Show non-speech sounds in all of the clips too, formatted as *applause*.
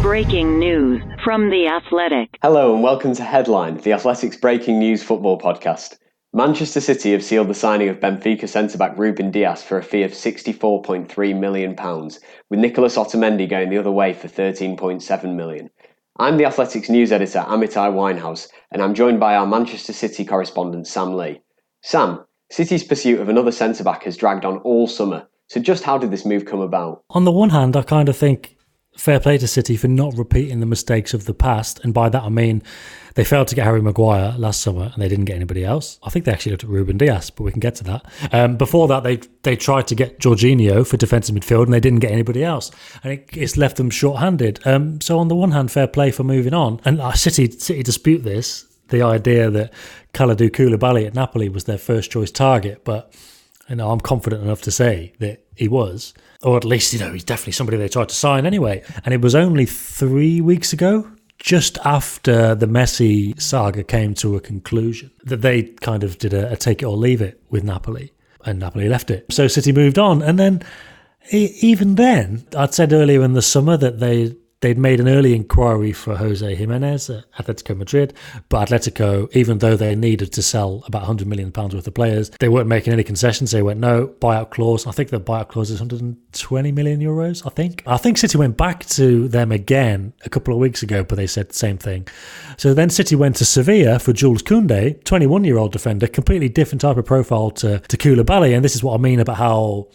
Breaking news from The Athletic. Hello and welcome to Headline, The Athletic's breaking news football podcast. Manchester City have sealed the signing of Benfica centre back Ruben Dias for a fee of £64.3 million, with Nicolas Otamendi going the other way for £13.7 million. I'm The Athletic's news editor, Amitai Winehouse, and I'm joined by our Manchester City correspondent, Sam Lee. Sam, City's pursuit of another centre back has dragged on all summer, so just how did this move come about? On the one hand, I kind of think fair play to City for not repeating the mistakes of the past. And by that, I mean they failed to get Harry Maguire last summer and they didn't get anybody else. I think they actually looked at Ruben Dias, but we can get to that. Um, before that, they they tried to get Jorginho for defensive midfield and they didn't get anybody else. And it, it's left them short-handed. Um, so on the one hand, fair play for moving on. And uh, City, City dispute this, the idea that Kalidou Koulibaly at Napoli was their first choice target. But know, I'm confident enough to say that he was or at least you know he's definitely somebody they tried to sign anyway. And it was only three weeks ago, just after the Messi saga came to a conclusion, that they kind of did a, a take it or leave it with Napoli, and Napoli left it. So City moved on, and then even then, I'd said earlier in the summer that they they'd made an early inquiry for Jose Gimenez at Atletico Madrid, but Atletico, even though they needed to sell about 100 million pounds worth of players, they weren't making any concessions. They went no buyout clause. I think the buyout clause is 120 million euros. I think. I think City went back to them again a couple of weeks ago, but they said the same thing. So then City went to Sevilla for Jules Koundé, 21 year old defender, completely different type of profile to to Koulibaly, and this is what I mean about how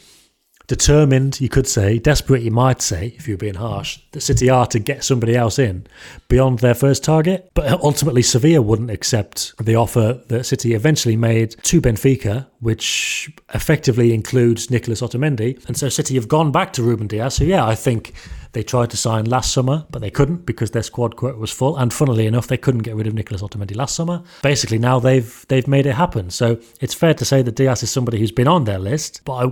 determined, you could say, desperate, you might say, if you're being harsh, that City are to get somebody else in beyond their first target. But ultimately, Sevilla wouldn't accept the offer that City eventually made to Benfica, which effectively includes Nicolas Otamendi. And so City have gone back to Ruben Dias, So yeah, I think they tried to sign last summer, but they couldn't because their squad quota was full. And funnily enough, they couldn't get rid of Nicolas Otamendi last summer. Basically, now they've they've made it happen. So it's fair to say that Dias is somebody who's been on their list, but I,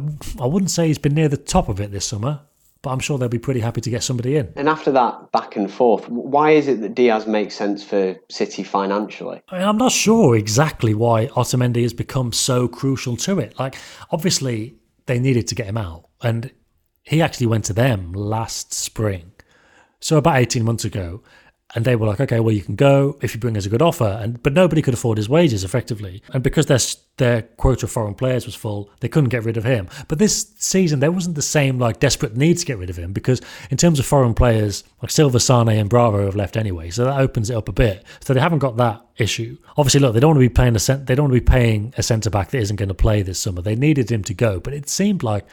I wouldn't say he's been near the top of it this summer but I'm sure they'll be pretty happy to get somebody in. And after that back and forth, why is it that Dias makes sense for City financially? I am not sure exactly why Otamendi has become so crucial to it. Like, obviously, they needed to get him out, and he actually went to them last spring. So about 18 months ago, and they were like, okay, well, you can go if you bring us a good offer. And but nobody could afford his wages effectively, and because their their quota of foreign players was full, they couldn't get rid of him. But this season, there wasn't the same like desperate need to get rid of him because in terms of foreign players, like Silva, Sane, and Bravo have left anyway, so that opens it up a bit. So they haven't got that issue. Obviously, look, they don't want to be paying a cent- they don't want to be paying a centre back that isn't going to play this summer. They needed him to go, but it seemed like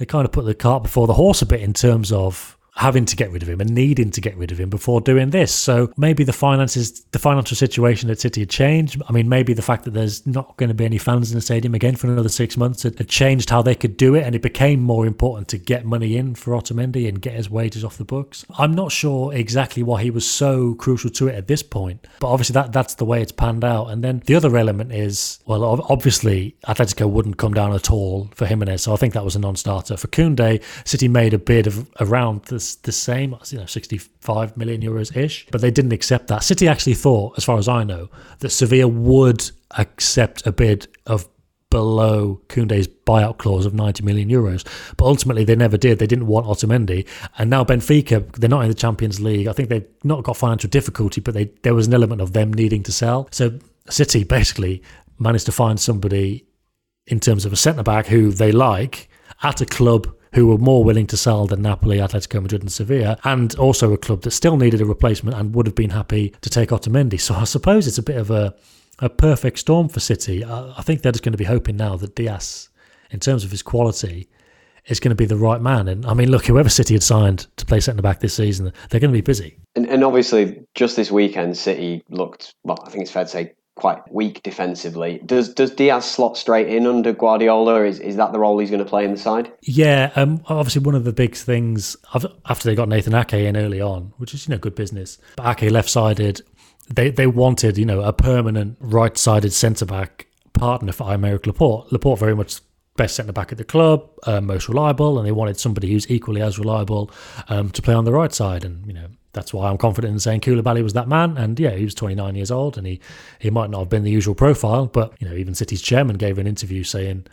they kind of put the cart before the horse a bit in terms of having to get rid of him and needing to get rid of him before doing this. So maybe the finances, the financial situation at City had changed. I mean, maybe the fact that there's not going to be any fans in the stadium again for another six months had, changed how they could do it, and it became more important to get money in for Otamendi and get his wages off the books. I'm not sure exactly why he was so crucial to it at this point, but obviously that that's the way it's panned out. And then the other element is, well, obviously Atletico wouldn't come down at all for Gimenez, so I think that was a non-starter. For Koundé, City made a bid of around the same, you know, 65 million euros ish, but they didn't accept that. City actually thought, as far as I know, that Sevilla would accept a bid of below Koundé's buyout clause of 90 million euros. But ultimately, they never did. They didn't want Otamendi. And now Benfica, they're not in the Champions League. I think they've not got financial difficulty, but they, there was an element of them needing to sell. So City *laughs* basically managed to find somebody in terms of a centre back who they like at a club who were more willing to sell than Napoli, Atletico Madrid, and Sevilla, and also a club that still needed a replacement and would have been happy to take Otamendi. So I suppose it's a bit of a, a perfect storm for City. I, think they're just going to be hoping now that Dias, in terms of his quality, is going to be the right man. And I mean, look, whoever City had signed to play centre back this season, they're going to be busy. And, and obviously, just this weekend, City looked, well, I think it's fair to say, quite weak defensively. Does does Dias slot straight in under Guardiola? Is is that the role he's going to play in the side? Yeah, um, obviously one of the big things after they got Nathan Ake in early on, which is you know good business, but Ake left sided. They they wanted you know a permanent right sided centre back partner for Aymeric Laporte. Laporte very much best centre back at the club, uh, most reliable, and they wanted somebody who's equally as reliable um, to play on the right side. And you know that's why I'm confident in saying Koulibaly was that man. And yeah, he was 29 years old, and he he might not have been the usual profile, but you know, even City's chairman gave an interview saying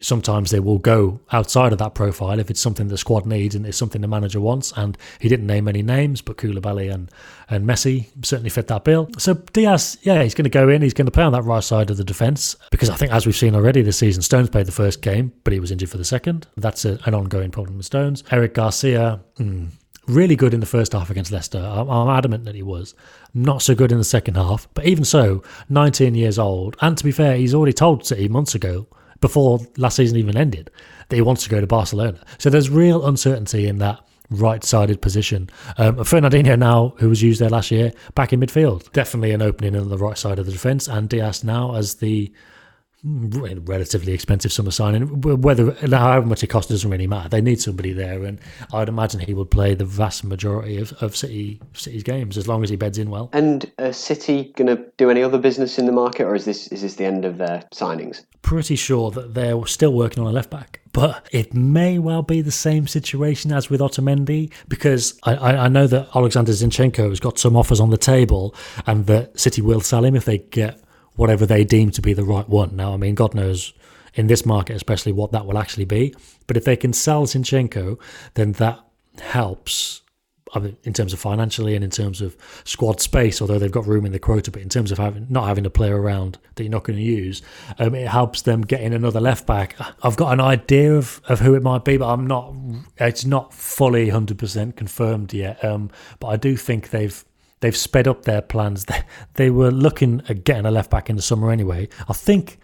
sometimes they will go outside of that profile if it's something the squad needs and it's something the manager wants. And he didn't name any names, but Koulibaly and, and Messi certainly fit that bill. So Dias, yeah, he's going to go in. He's going to play on that right side of the defence because I think, as we've seen already this season, Stones played the first game, but he was injured for the second. That's a, an ongoing problem with Stones. Eric Garcia, hmm, really good in the first half against Leicester. I'm, I'm, adamant that he was. Not so good in the second half, but even so, 19 years old. And to be fair, he's already told City months ago before last season even ended that he wants to go to Barcelona. So there's real uncertainty in that right-sided position. Um, Fernandinho now, who was used there last year, back in midfield. Definitely an opening on the right side of the defence, and Dias now as the Hmm, relatively expensive summer signing. Whether however much it costs doesn't really matter. They need somebody there, and I'd imagine he would play the vast majority of, of City City's games as long as he beds in well. And are City going to do any other business in the market, or is this is this the end of their signings? Pretty sure that they're still working on a left back. But it may well be the same situation as with Otamendi because I, I, I know that Alexander Zinchenko has got some offers on the table and that City will sell him if they get whatever they deem to be the right one. Now, I mean, God knows in this market, especially what that will actually be. But if they can sell Zinchenko, then that helps in terms of financially and in terms of squad space, although they've got room in the quota, but in terms of having not having a player around that you're not going to use, um, it helps them get in another left back. I've got an idea of, of who it might be, but I'm not. It's not fully hundred percent confirmed yet. Um, but I do think they've they've sped up their plans. *laughs* They, they were looking at getting a left back in the summer anyway. I think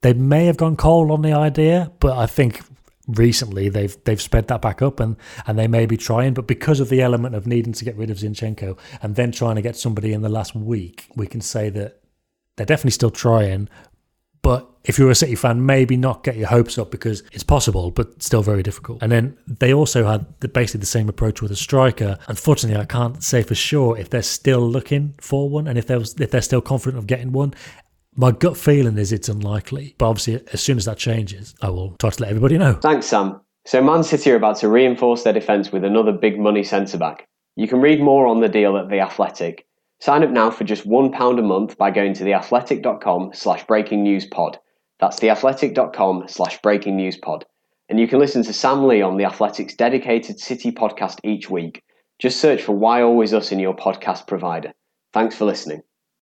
they may have gone cold on the idea, but I think recently they've they've sped that back up and and they may be trying but because of the element of needing to get rid of Zinchenko and then trying to get somebody in the last week we can say that they're definitely still trying but if you're a City fan, maybe not get your hopes up because it's possible, but still very difficult. And then they also had the, basically the same approach with a striker. Unfortunately, I can't say for sure if they're still looking for one and if they're if they're still confident of getting one. My gut feeling is it's unlikely, but obviously, as soon as that changes, I will try to let everybody know. Thanks, Sam. So, Man City are about to reinforce their defence with another big money centre back. You can read more on the deal at The Athletic. Sign up now for just £1 a month by going to theathletic.com slash breaking news pod. That's theathletic.com slash breaking news pod. And you can listen to Sam Lee on The Athletic's dedicated City podcast each week. Just search for Why Always Us in your podcast provider. Thanks for listening.